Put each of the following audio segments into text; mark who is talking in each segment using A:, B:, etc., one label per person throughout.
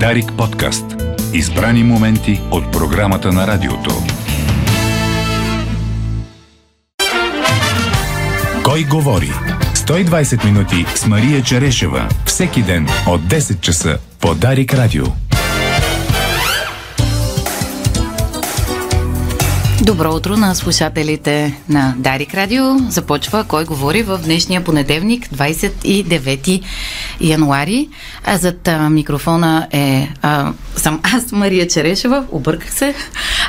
A: Дарик подкаст. Избрани моменти от програмата на радиото. Кой говори? 120 минути с Мария Черешева. Всеки ден от 10 часа по Дарик Радио.
B: Добро утро на слушателите на Дарик Радио. Започва Кой говори в днешния понеделник, 29 януари. А зад а, микрофона е а, съм аз, Мария Черешева. Обърках се.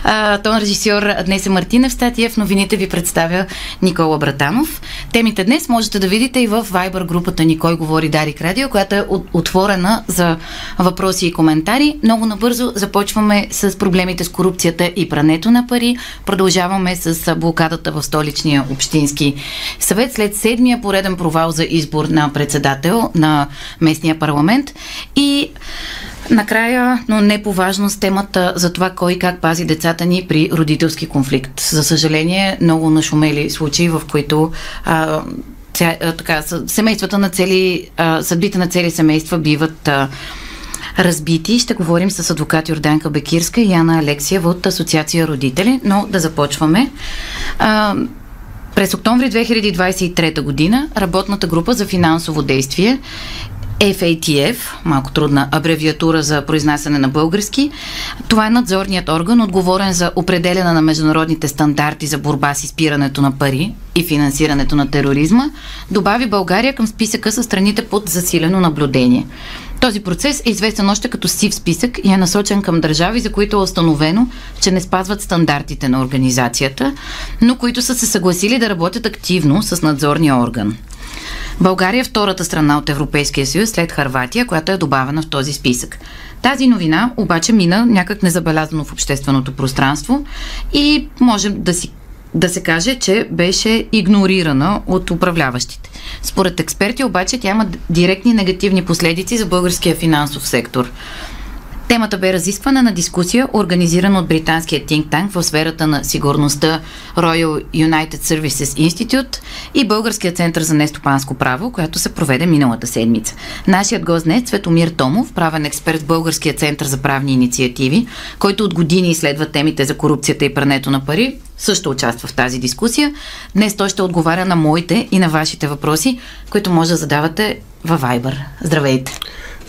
B: А, тон режисьор днес е Мартина в статия. В новините ви представя Никола Братанов. Темите днес можете да видите и в Viber групата ни Кой говори Дарик Радио, която е отворена за въпроси и коментари. Много набързо започваме с проблемите с корупцията и прането на пари Продължаваме с блокадата в столичния общински съвет след седмия пореден провал за избор на председател на местния парламент и Накрая, но не по важност, темата за това кой как пази децата ни при родителски конфликт. За съжаление, много нашумели случаи, в които а, ця, а, така, семействата на цели, а, съдбите на цели семейства биват а, разбити. Ще говорим с адвокат Йорданка Бекирска и Яна Алексия от Асоциация Родители, но да започваме. А, през октомври 2023 година работната група за финансово действие FATF, малко трудна абревиатура за произнасяне на български. Това е надзорният орган, отговорен за определяне на международните стандарти за борба с изпирането на пари и финансирането на тероризма, добави България към списъка с страните под засилено наблюдение. Този процес е известен още като сив списък и е насочен към държави, за които е установено, че не спазват стандартите на организацията, но които са се съгласили да работят активно с надзорния орган. България е втората страна от Европейския съюз след Харватия, която е добавена в този списък. Тази новина обаче мина някак незабелязано в общественото пространство и можем да си да се каже, че беше игнорирана от управляващите. Според експерти обаче тя има директни негативни последици за българския финансов сектор. Темата бе разисквана на дискусия, организирана от британския think tank в сферата на сигурността Royal United Services Institute и Българския център за нестопанско право, която се проведе миналата седмица. Нашият гост днес Светомир Томов, правен експерт в Българския център за правни инициативи, който от години изследва темите за корупцията и прането на пари, също участва в тази дискусия. Днес той ще отговаря на моите и на вашите въпроси, които може да задавате във Viber. Здравейте!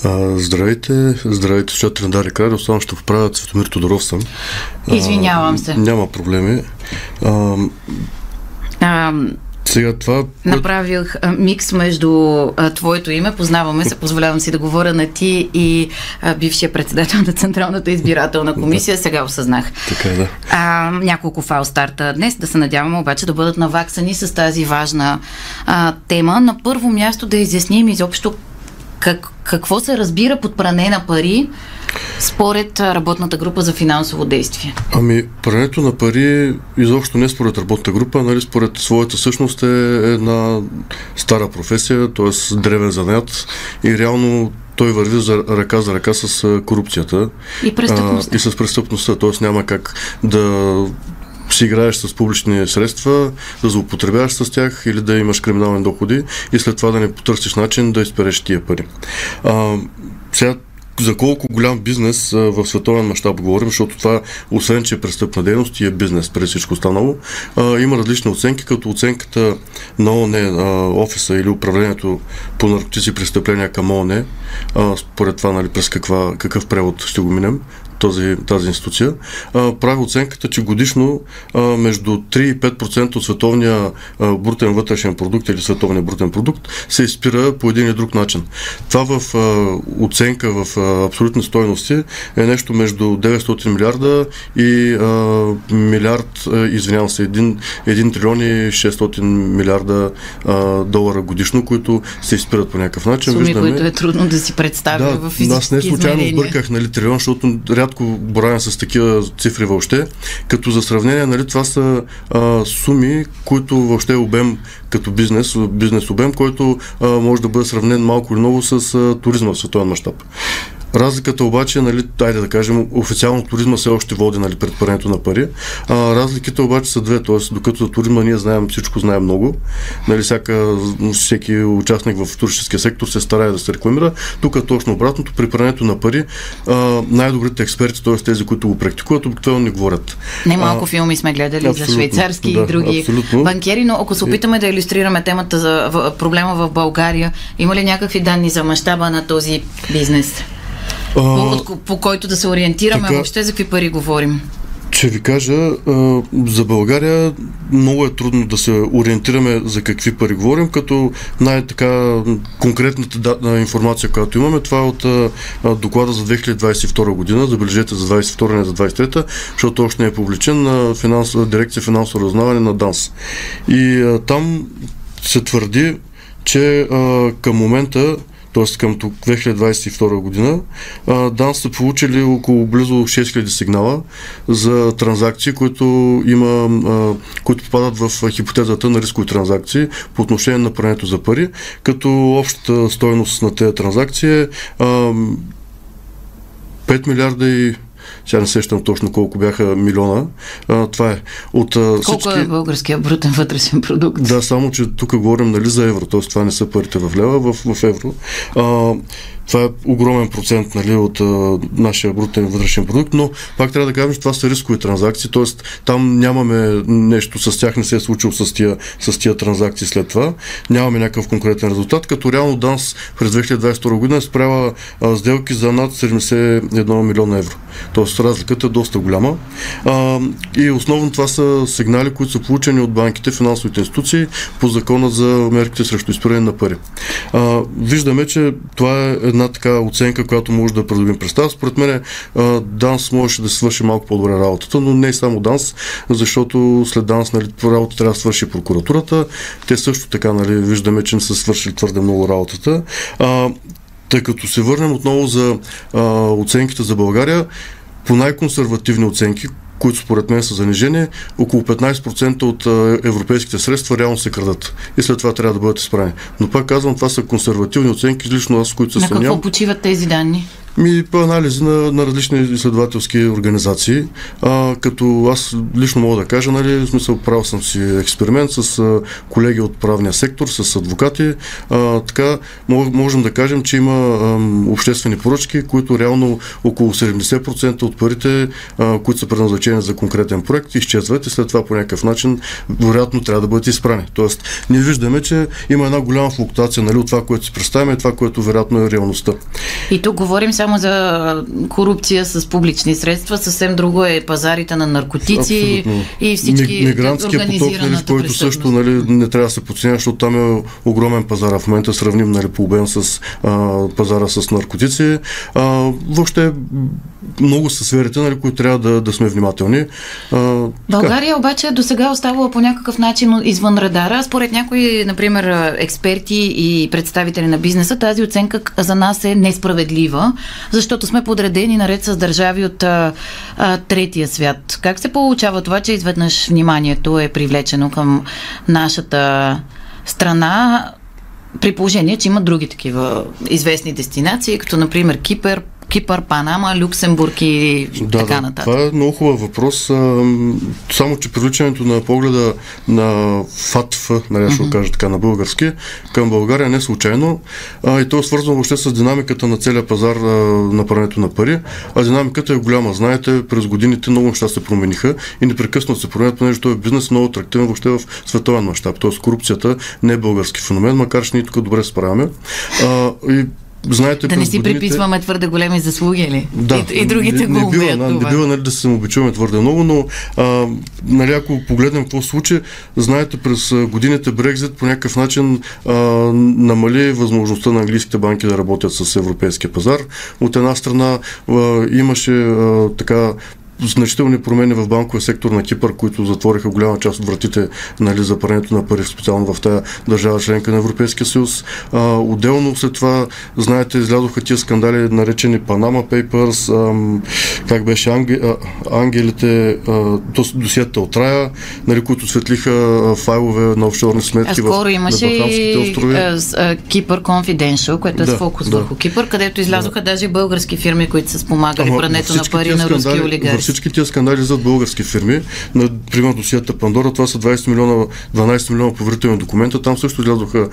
C: А, здравейте, здравейте, слушатели на Дарик Радио. Само ще поправя Цветомир Тодоров съм.
B: Извинявам се.
C: Няма проблеми. А,
B: а,
C: сега това...
B: Направих а, микс между а, твоето име, познаваме се, позволявам си да говоря на ти и а, бившия председател на Централната избирателна комисия, сега осъзнах.
C: Така е, да.
B: А, няколко фал старта днес, да се надяваме обаче да бъдат наваксани с тази важна а, тема. На първо място да изясним изобщо как, какво се разбира под пране на пари според работната група за финансово действие?
C: Ами, прането на пари изобщо не според работната група, нали, според своята същност е една стара професия, т.е. древен занят и реално той върви за ръка за ръка с корупцията
B: и, престъпността.
C: а, и с престъпността. Т.е. няма как да си играеш с публични средства, да злоупотребяваш с тях или да имаш криминални доходи и след това да не потърсиш начин да изпереш тия пари. А, сега за колко голям бизнес в световен мащаб говорим, защото това, освен че е престъпна дейност и е бизнес през всичко останало, има различни оценки, като оценката на ООН, офиса или управлението по наркотици престъпления към ООН, според това нали, през каква, какъв превод ще го минем, този, тази институция, а, прави оценката, че годишно а, между 3 и 5% от световния а, брутен вътрешен продукт или световния брутен продукт се изпира по един или друг начин. Това в а, оценка в а, абсолютни стойности е нещо между 900 милиарда и а, милиард, а, извинявам се, 1, 1 трилион и 600 милиарда а, долара годишно, които се изпират по някакъв начин.
B: Суми, Виждаме, които е трудно да си представя
C: да,
B: в физически
C: Аз не случайно сбърках нали, трилион, защото рядко боравя с такива цифри въобще, като за сравнение, нали, това са а, суми, които въобще е обем като бизнес, бизнес обем, който а, може да бъде сравнен малко или много с а, туризма в световен мащаб. Разликата обаче, нали, айде да кажем, официално туризма все още води нали, пред парането на пари. А, разликите обаче са две, т.е. докато за туризма ние знаем всичко, знаем много. Нали, всяка, всеки участник в туристическия сектор се старае да се рекламира. Тук е точно обратното. При прането на пари а, най-добрите експерти, т.е. тези, които го практикуват, обикновено не говорят.
B: Не малко а, филми сме гледали за швейцарски да, и други абсолютно. банкери, но ако се опитаме да иллюстрираме темата за проблема в България, има ли някакви данни за мащаба на този бизнес? По, по който да се ориентираме така, въобще за какви пари говорим?
C: Ще ви кажа, за България много е трудно да се ориентираме за какви пари говорим, като най-така конкретната информация, която имаме, това е от доклада за 2022 година, забележете за 22 не за 23 защото още не е публичен на финанс, дирекция финансово разузнаване на ДАНС. И там се твърди, че към момента т.е. към 2022 година, ДАН са получили около близо 6000 сигнала за транзакции, които, има, които попадат в хипотезата на рискови транзакции по отношение на прането за пари, като общата стоеност на тези транзакции е 5 милиарда и сега не сещам точно колко бяха милиона. А, това е.
B: От, колко всички... е българския брутен вътрешен продукт?
C: Да, само, че тук говорим нали, за евро, т.е. това не са парите в лева, в, в евро. А, това е огромен процент нали, от а, нашия брутен вътрешен продукт, но пак трябва да кажем, че това са рискови транзакции, т.е. там нямаме нещо с тях, не се е случило с тия, с тия транзакции след това, нямаме някакъв конкретен резултат, като реално ДАНС през 2022 година е спрява а, сделки за над 71 милиона евро. Тоест разликата е доста голяма. А, и основно това са сигнали, които са получени от банките, финансовите институции по закона за мерките срещу изпиране на пари. А, виждаме, че това е една така оценка, която може да придобим представа. Според мен Данс можеше да свърши малко по-добре работата, но не само Данс, защото след Данс нали, работа трябва да свърши прокуратурата. Те също така нали, виждаме, че не са свършили твърде много работата. А, тъй като се върнем отново за а, оценките за България, по най-консервативни оценки, които според мен са занижени, около 15% от европейските средства реално се крадат. И след това трябва да бъдат изправени. Но пак казвам, това са консервативни оценки, лично аз, които се
B: съмнявам. На какво почиват тези данни?
C: Ми по анализи на, на различни изследователски организации, а, като аз лично мога да кажа, нали, в смисъл правил съм си експеримент с а, колеги от правния сектор, с адвокати, а, така можем да кажем, че има а, обществени поръчки, които реално около 70% от парите, а, които са предназначени за конкретен проект, изчезват и след това по някакъв начин вероятно трябва да бъдат изпрани. Тоест, ние виждаме, че има една голяма флуктуация нали, от това, което си представяме и това, което вероятно е реалността.
B: И тук говорим само само за корупция с публични средства, съвсем друго е пазарите на наркотици Абсолютно. и всички
C: Мигрантския поток, нали, който също нали, не трябва да се подценява, защото там е огромен пазар в момента, сравним нали, по обем с а, пазара с наркотици. А, въобще много са сферите, нали, които трябва да, да сме внимателни.
B: А, България така. обаче до сега оставала по някакъв начин извън радара. Според някои, например, експерти и представители на бизнеса, тази оценка за нас е несправедлива, защото сме подредени наред с държави от а, а, третия свят. Как се получава това, че изведнъж вниманието е привлечено към нашата страна, при положение, че има други такива известни дестинации, като например Кипър, Кипър, Панама, Люксембург и да, така нататък?
C: Това е много хубав въпрос. Само, че привличането на погледа на ФАТФ, нали, ще mm-hmm. кажа така на български, към България не е случайно. А, и то е свързано въобще с динамиката на целия пазар на прането на пари. А динамиката е голяма. Знаете, през годините много неща се промениха и непрекъснато се променят, понеже този бизнес е много атрактивен въобще в световен мащаб. Тоест корупцията не е български феномен, макар че ние тук добре справяме. А, и знаете,
B: да не си годините... приписваме твърде големи заслуги ли?
C: Да,
B: и, и другите
C: не,
B: го
C: не бива, не бива нали, да се обичуваме твърде много, но а, нали, ако погледнем какво случи, знаете, през годините Брекзит по някакъв начин а, намали възможността на английските банки да работят с европейския пазар. От една страна а, имаше а, така значителни промени в банковия сектор на Кипър, които затвориха голяма част от вратите нали, за парането на пари, специално в тази държава членка на Европейския съюз. А, отделно след това, знаете, излязоха тия скандали, наречени Panama Papers, ам, как беше Анге, а, ангелите, а, досиета от Рая, нали, които светлиха файлове на офшорни сметки а
B: скоро в, имаше и острови. Кипър Confidential, което е да, с фокус да. върху Кипър, където излязоха да. даже български фирми, които са спомагали прането на пари на руски олигарси.
C: Всички тия скандали зад български фирми, на, примерно досията Пандора, това са 20 милиона, 12 милиона поверителни документа, там също излязоха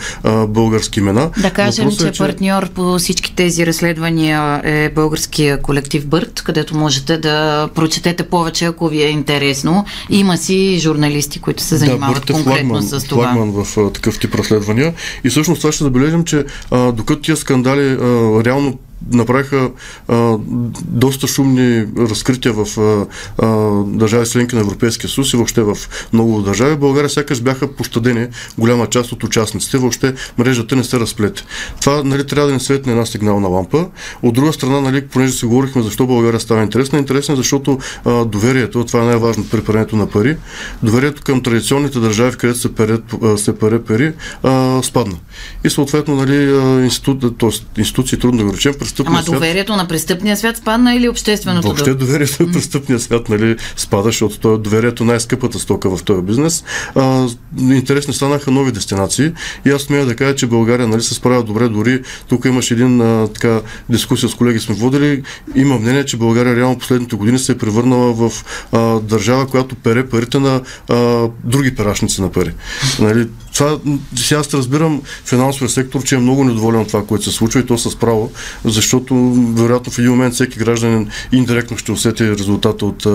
C: български имена.
B: Да кажем, че, е, че партньор по всички тези разследвания е българския колектив Бърт, където можете да прочетете повече, ако ви е интересно. Има си журналисти, които се занимават да, е конкретно флагман, с това.
C: Флагман в а, такъв тип разследвания. И всъщност това ще забележим, че а, докато тия скандали а, реално направиха а, доста шумни разкрития в а, а, държави членки на Европейския съюз и въобще в много държави. България сякаш бяха пощадени голяма част от участниците. Въобще мрежата не се разплете. Това нали, трябва да не светне една сигнална лампа. От друга страна, нали, понеже си говорихме защо България става интересна, интересна, защото а, доверието, това е най-важно при прането на пари, доверието към традиционните държави, където се, пере, се пере пари, а, спадна. И съответно, нали, институт, институции, трудно да го речем,
B: престъпния Ама свят. доверието на престъпния свят спадна или общественото?
C: Въобще доверието на престъпния свят нали, спада, защото е доверието най-скъпата стока в този бизнес. А, интересни станаха нови дестинации и аз смея да кажа, че България нали, се справя добре. Дори тук имаше един а, така дискусия с колеги сме водили. Има мнение, че България реално последните години се е превърнала в а, държава, която пере парите на а, други перашници на пари. Нали, това, сега аз разбирам финансовия сектор, че е много недоволен от това, което се случва и то с право, защото вероятно в един момент всеки гражданин индиректно ще усети резултата от,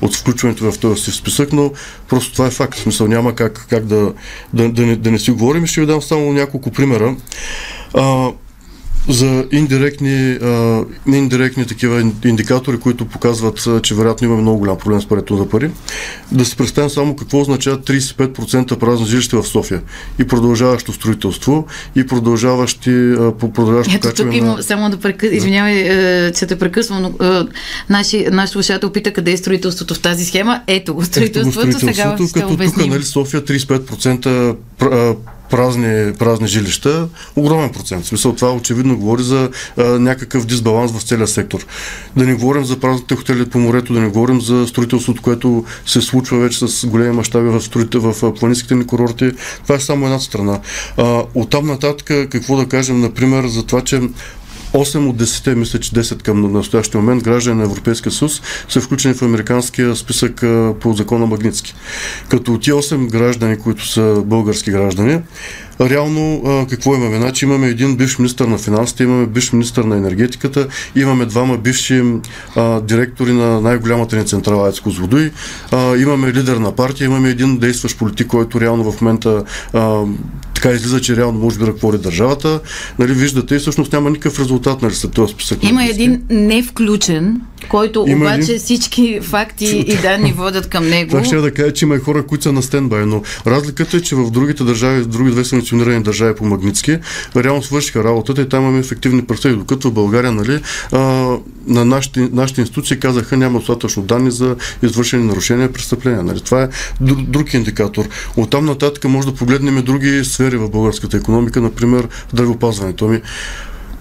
C: от включването в този списък, но просто това е факт. В смисъл няма как, как да, да, да, не, да не си говорим. Ще ви дам само няколко примера. За индиректни, а, индиректни такива индикатори, които показват, че вероятно имаме много голям проблем с парето за пари. Да се представим само какво означава 35% празни жилища в София и продължаващо строителство и продължаващи по продължаващо
B: Ето тук има, на... само да прекъс... извинявай, е, че те прекъсвам, но е, наши, наш слушател пита къде е строителството в тази схема. Ето го строителството, Ето го строителството сега като
C: тук, нали, София 35% празни, празни жилища, огромен процент. В смисъл това очевидно говори за а, някакъв дисбаланс в целия сектор. Да не говорим за празните хотели по морето, да не говорим за строителството, което се случва вече с големи мащаби в, в планинските ни курорти. Това е само една страна. А, оттам нататък какво да кажем, например, за това, че 8 от 10, мисля, че 10 към настоящия момент граждани на Европейския съюз са включени в американския списък по закона Магницки. Като тия 8 граждани, които са български граждани, реално какво имаме? Значи имаме един бивш министър на финансите, имаме бивш министър на енергетиката, имаме двама бивши а, директори на най-голямата ни централа Ецко Зводой, а, имаме лидер на партия, имаме един действащ политик, който реално в момента а, така излиза, че реално може би ръководи държавата. Нали, виждате и всъщност няма никакъв резултат нали, след този списък.
B: Има един не включен, който има обаче един... всички факти и данни водят към него.
C: Това ще да кажа, че има и хора, които са на стендбай, но разликата е, че в другите държави, в други две санкционирани държави по Магницки, реално свършиха работата и там имаме ефективни пръстъки, докато в България, нали, а, на нашите, нашите институции казаха няма достатъчно данни за извършени нарушения и престъпления. Нали. Това е друг, друг индикатор. Оттам нататък може да погледнем и други сфери в българската економика, например здравеопазването. Ами,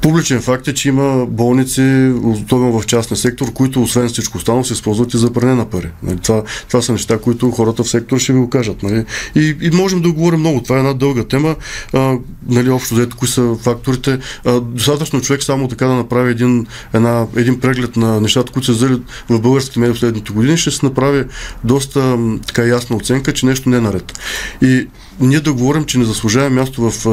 C: Публичен факт е, че има болници, особено в частния сектор, които освен всичко останало се използват и за пране на пари. Нали, това, това са неща, които хората в сектора ще ви го кажат. Нали. И, и можем да говорим много. Това е една дълга тема. А, нали, общо взето, кои са факторите. А, достатъчно човек само така да направи един, една, един преглед на нещата, които се взели в българските медии последните години, ще се направи доста така ясна оценка, че нещо не е наред. И ние да говорим, че не заслужава място в,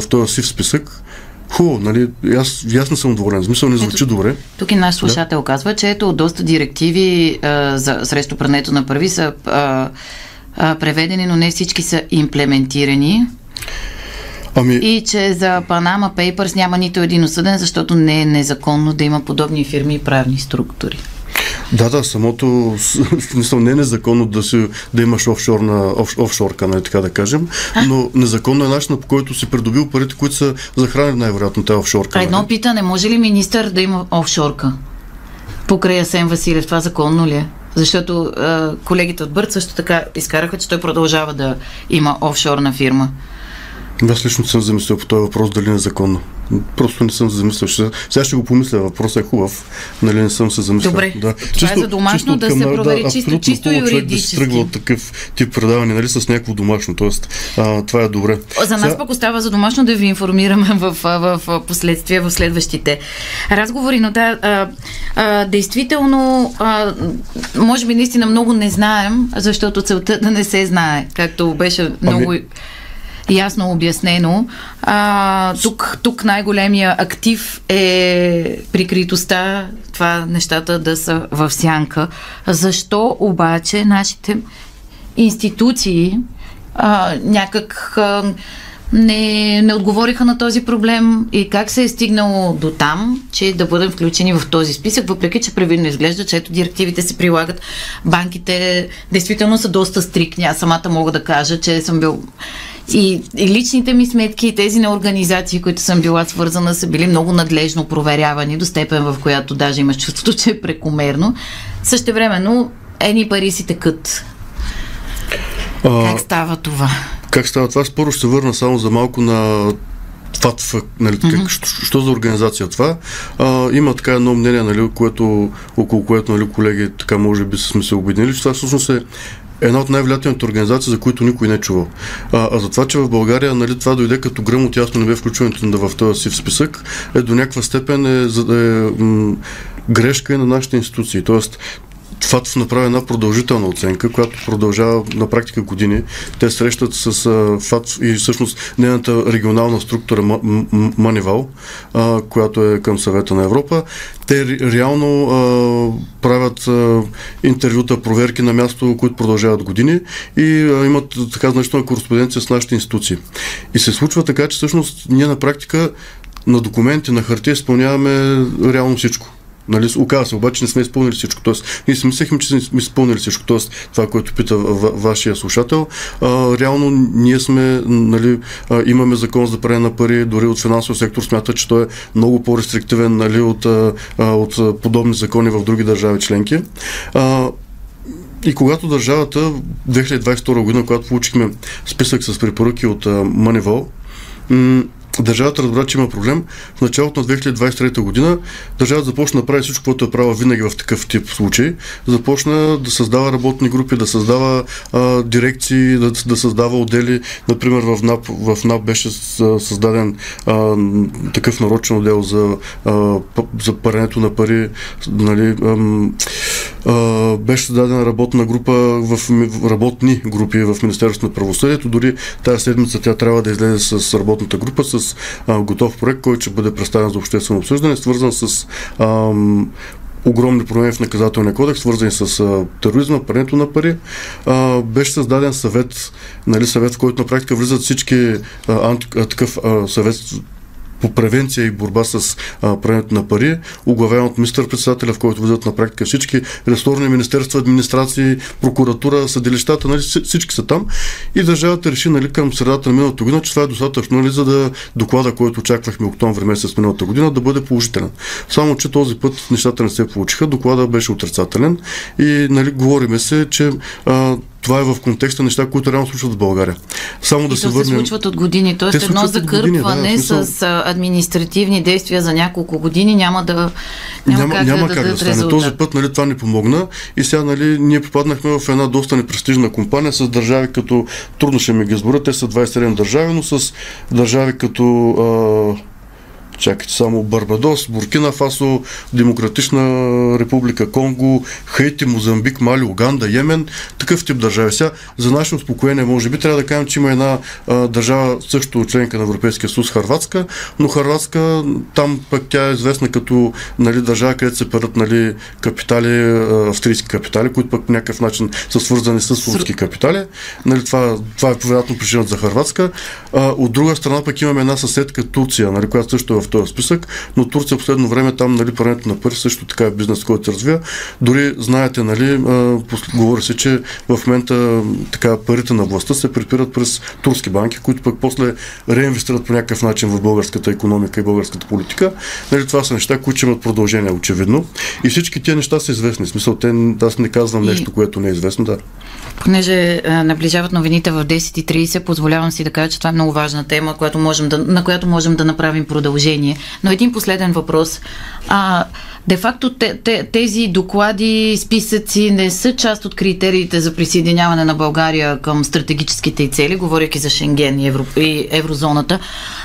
C: в този сив списък, Хубаво, нали? Аз, аз не съм доволен. Смисъл не звучи ето, добре.
B: Тук и наш слушател да. казва, че ето доста директиви а, за, срещу прането на първи са а, а, преведени, но не всички са имплементирани. Ами... И че за Panama Papers няма нито един осъден, защото не е незаконно да има подобни фирми и правни структури.
C: Да, да, самото смисъл не е незаконно да, си, да имаш офшорна, оф, офшорка, нали, така да кажем, но незаконно е начинът по който си придобил парите, които са захранени най-вероятно тази офшорка.
B: А едно нали? питане, може ли министър да има офшорка? Покрай Асен Василев, това законно ли е? Защото а, колегите от Бърт също така изкараха, че той продължава да има офшорна фирма.
C: Аз лично съм замислил по този въпрос дали е незаконно. Просто не съм се замислял. Сега ще го помисля. Въпросът е хубав. Нали не съм се замислял.
B: Добре. Да. Това чисто, е за домашно да се провери да, чисто, чисто юридически.
C: Да тръгва от такъв тип предаване, нали, с някакво домашно. Тоест, а, това е добре.
B: За нас сега... пък остава за домашно да ви информираме в, в, в последствие, в следващите разговори, но да, а, а, действително, а, може би наистина много не знаем, защото целта да не се знае, както беше много... Ами ясно обяснено. А, тук, тук най-големия актив е прикритостта, това нещата да са в сянка. Защо обаче нашите институции а, някак а, не, не отговориха на този проблем и как се е стигнало до там, че да бъдем включени в този списък, въпреки че превидно изглежда, че ето директивите се прилагат. Банките действително са доста стрикни. Аз самата мога да кажа, че съм бил и, и личните ми сметки и тези на организации, които съм била свързана, са били много надлежно проверявани до степен, в която даже имаш чувството, че е прекомерно. Също времено, едни пари си текат. А, как става това?
C: Как става това? Споро ще се върна само за малко на това, нали, mm-hmm. как, що, що за организация това? А, има така едно мнение, нали, което, около което нали, колеги така може би сме се обединили, че това всъщност е една от най-влиятелните организации, за които никой не е чувал. А, а за това, че в България нали, това дойде като гръм от ясно небе включването в този си в списък, е до някаква степен е, е, м- грешка и на нашите институции. Тоест, ФАТФ направи една продължителна оценка, която продължава на практика години. Те срещат с ФАТФ и всъщност нейната регионална структура Манивал, която е към съвета на Европа. Те реално а, правят а, интервюта, проверки на място, които продължават години и а, имат така значителна кореспонденция с нашите институции. И се случва така, че всъщност ние на практика на документи, на хартия изпълняваме реално всичко. Нали, оказва се, обаче не сме изпълнили всичко. Тоест, ние си мислехме, че сме изпълнили всичко. Тоест, това, което пита вашия слушател, а, реално ние сме, нали, а, имаме закон за пари на пари, дори от финансов сектор смята, че той е много по-рестриктивен нали, от, а, от подобни закони в други държави членки. А, и когато държавата, 2022 година, когато получихме списък с препоръки от Moneyball, Държавата разбра, че има проблем. В началото на 2023 година държавата започна да прави всичко, което е правила винаги в такъв тип случай. Започна да създава работни групи, да създава а, дирекции, да, да създава отдели. Например, в НАП, в НАП беше създаден а, такъв нарочен отдел за, за паренето на пари. Нали, а, беше създадена работна група в работни групи в Министерството на правосъдието. Дори тази седмица тя трябва да излезе с работната група, с готов проект, който ще бъде представен за обществено обсъждане, свързан с а, огромни промени в наказателния кодекс, свързани с а, тероризма, прането на пари. А, беше създаден съвет, нали, съвет, в който на практика влизат всички а, анти, а, такъв а, съвет по превенция и борба с прането на пари, оглавяван от министър-председателя, в който влизат на практика всички ресторни министерства, администрации, прокуратура, съдилищата, нали, всички са там. И държавата реши нали, към средата на миналата година, че това е достатъчно, нали, за да доклада, който очаквахме октомври месец миналата година, да бъде положителен. Само, че този път нещата не се получиха, доклада беше отрицателен и нали, говориме се, че а, това е в контекста неща, които реално случват в България.
B: Само и да се върнем. се случват от години. Тоест едно закърпване години, да, с административни действия за няколко години няма да
C: няма, няма как, няма да, как да, да стане. Резултат. Този път нали, това ни помогна и сега нали, ние попаднахме в една доста непрестижна компания с държави като трудно ще ми ги изборя, те са 27 държави, но с държави като а, Чакайте само Барбадос, Буркина Фасо, Демократична република Конго, Хейти, Мозамбик, Мали, Уганда, Йемен, такъв тип държави. Сега, за наше успокоение, може би, трябва да кажем, че има една а, държава, също членка на Европейския съюз, Харватска, но Харватска, там пък тя е известна като нали, държава, където се парат нали, капитали, австрийски капитали, които пък по някакъв начин са свързани с руски капитали. Нали, това, това е вероятно причината за Харватска. А, от друга страна пък имаме една съседка Турция, нали, която също е в в този списък, но Турция в последно време там нали, прането на пари също така е бизнес, който се развива. Дори знаете, нали, говори се, че в момента така парите на властта се припират през турски банки, които пък после реинвестират по някакъв начин в българската економика и българската политика. Нали, това са неща, които имат продължение, очевидно. И всички тези неща са известни. В смисъл, те, аз не казвам нещо, което не е известно, да.
B: Понеже а, наближават новините в 10.30, позволявам си да кажа, че това е много важна тема, която можем да, на която можем да направим продължение. Но един последен въпрос. А, де-факто тези доклади, списъци не са част от критериите за присъединяване на България към стратегическите и цели, говоряки за Шенген и, евро, и еврозоната,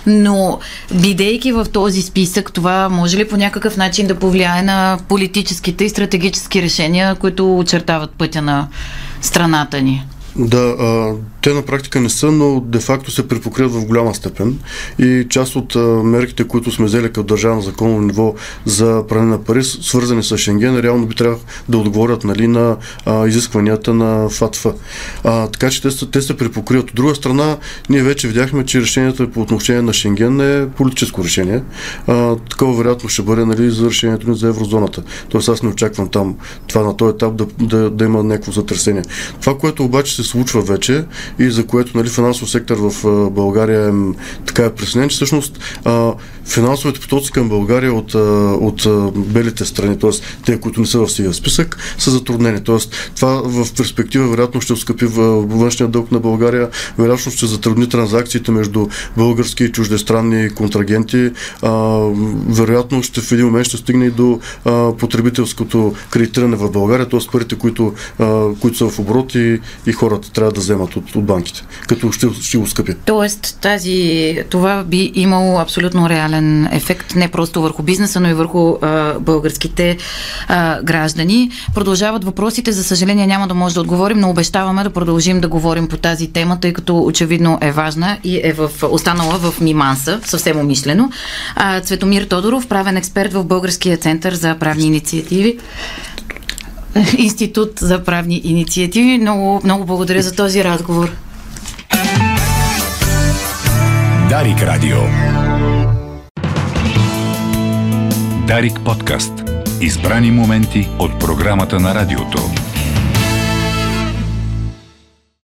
B: но бидейки в този списък, това може ли по някакъв начин да повлияе на политическите и стратегически решения, които очертават пътя на страната ни?
C: Да, а, те на практика не са, но де-факто се припокриват в голяма степен и част от а, мерките, които сме взели като държавно законно ниво за пране на пари, свързани с Шенген, реално би трябвало да отговорят нали, на а, изискванията на ФАТФ. А, така че те, те се припокриват. От друга страна, ние вече видяхме, че решението по отношение на Шенген е политическо решение. А, такова вероятно ще бъде нали, за решението ни за еврозоната. Тоест аз не очаквам там това на този етап да, да, да има някакво затресение. Това, което обаче се случва вече и за което нали, финансов сектор в България е така е пресенен, че всъщност а, финансовите потоци към България от, от белите страни, т.е. те, които не са в сивия списък, са затруднени. Т.е. това в перспектива вероятно ще ускъпи външния дълг на България, вероятно ще затрудни транзакциите между български и чуждестранни контрагенти, а, вероятно ще в един момент ще стигне и до а, потребителското кредитиране в България, т.е. парите, които, а, които са в оборот и, и хората трябва да вземат от, от банките, като ще, ще го скъпи.
B: Тоест, тази, това би имало абсолютно реален ефект, не просто върху бизнеса, но и върху а, българските а, граждани. Продължават въпросите, за съжаление няма да може да отговорим, но обещаваме да продължим да говорим по тази тема, тъй като очевидно е важна и е в, останала в Миманса, съвсем умишлено. А, Цветомир Тодоров, правен експерт в Българския център за правни инициативи. Институт за правни инициативи. Много, много благодаря за този разговор.
A: Дарик Радио. Дарик подкаст. Избрани моменти от програмата на радиото.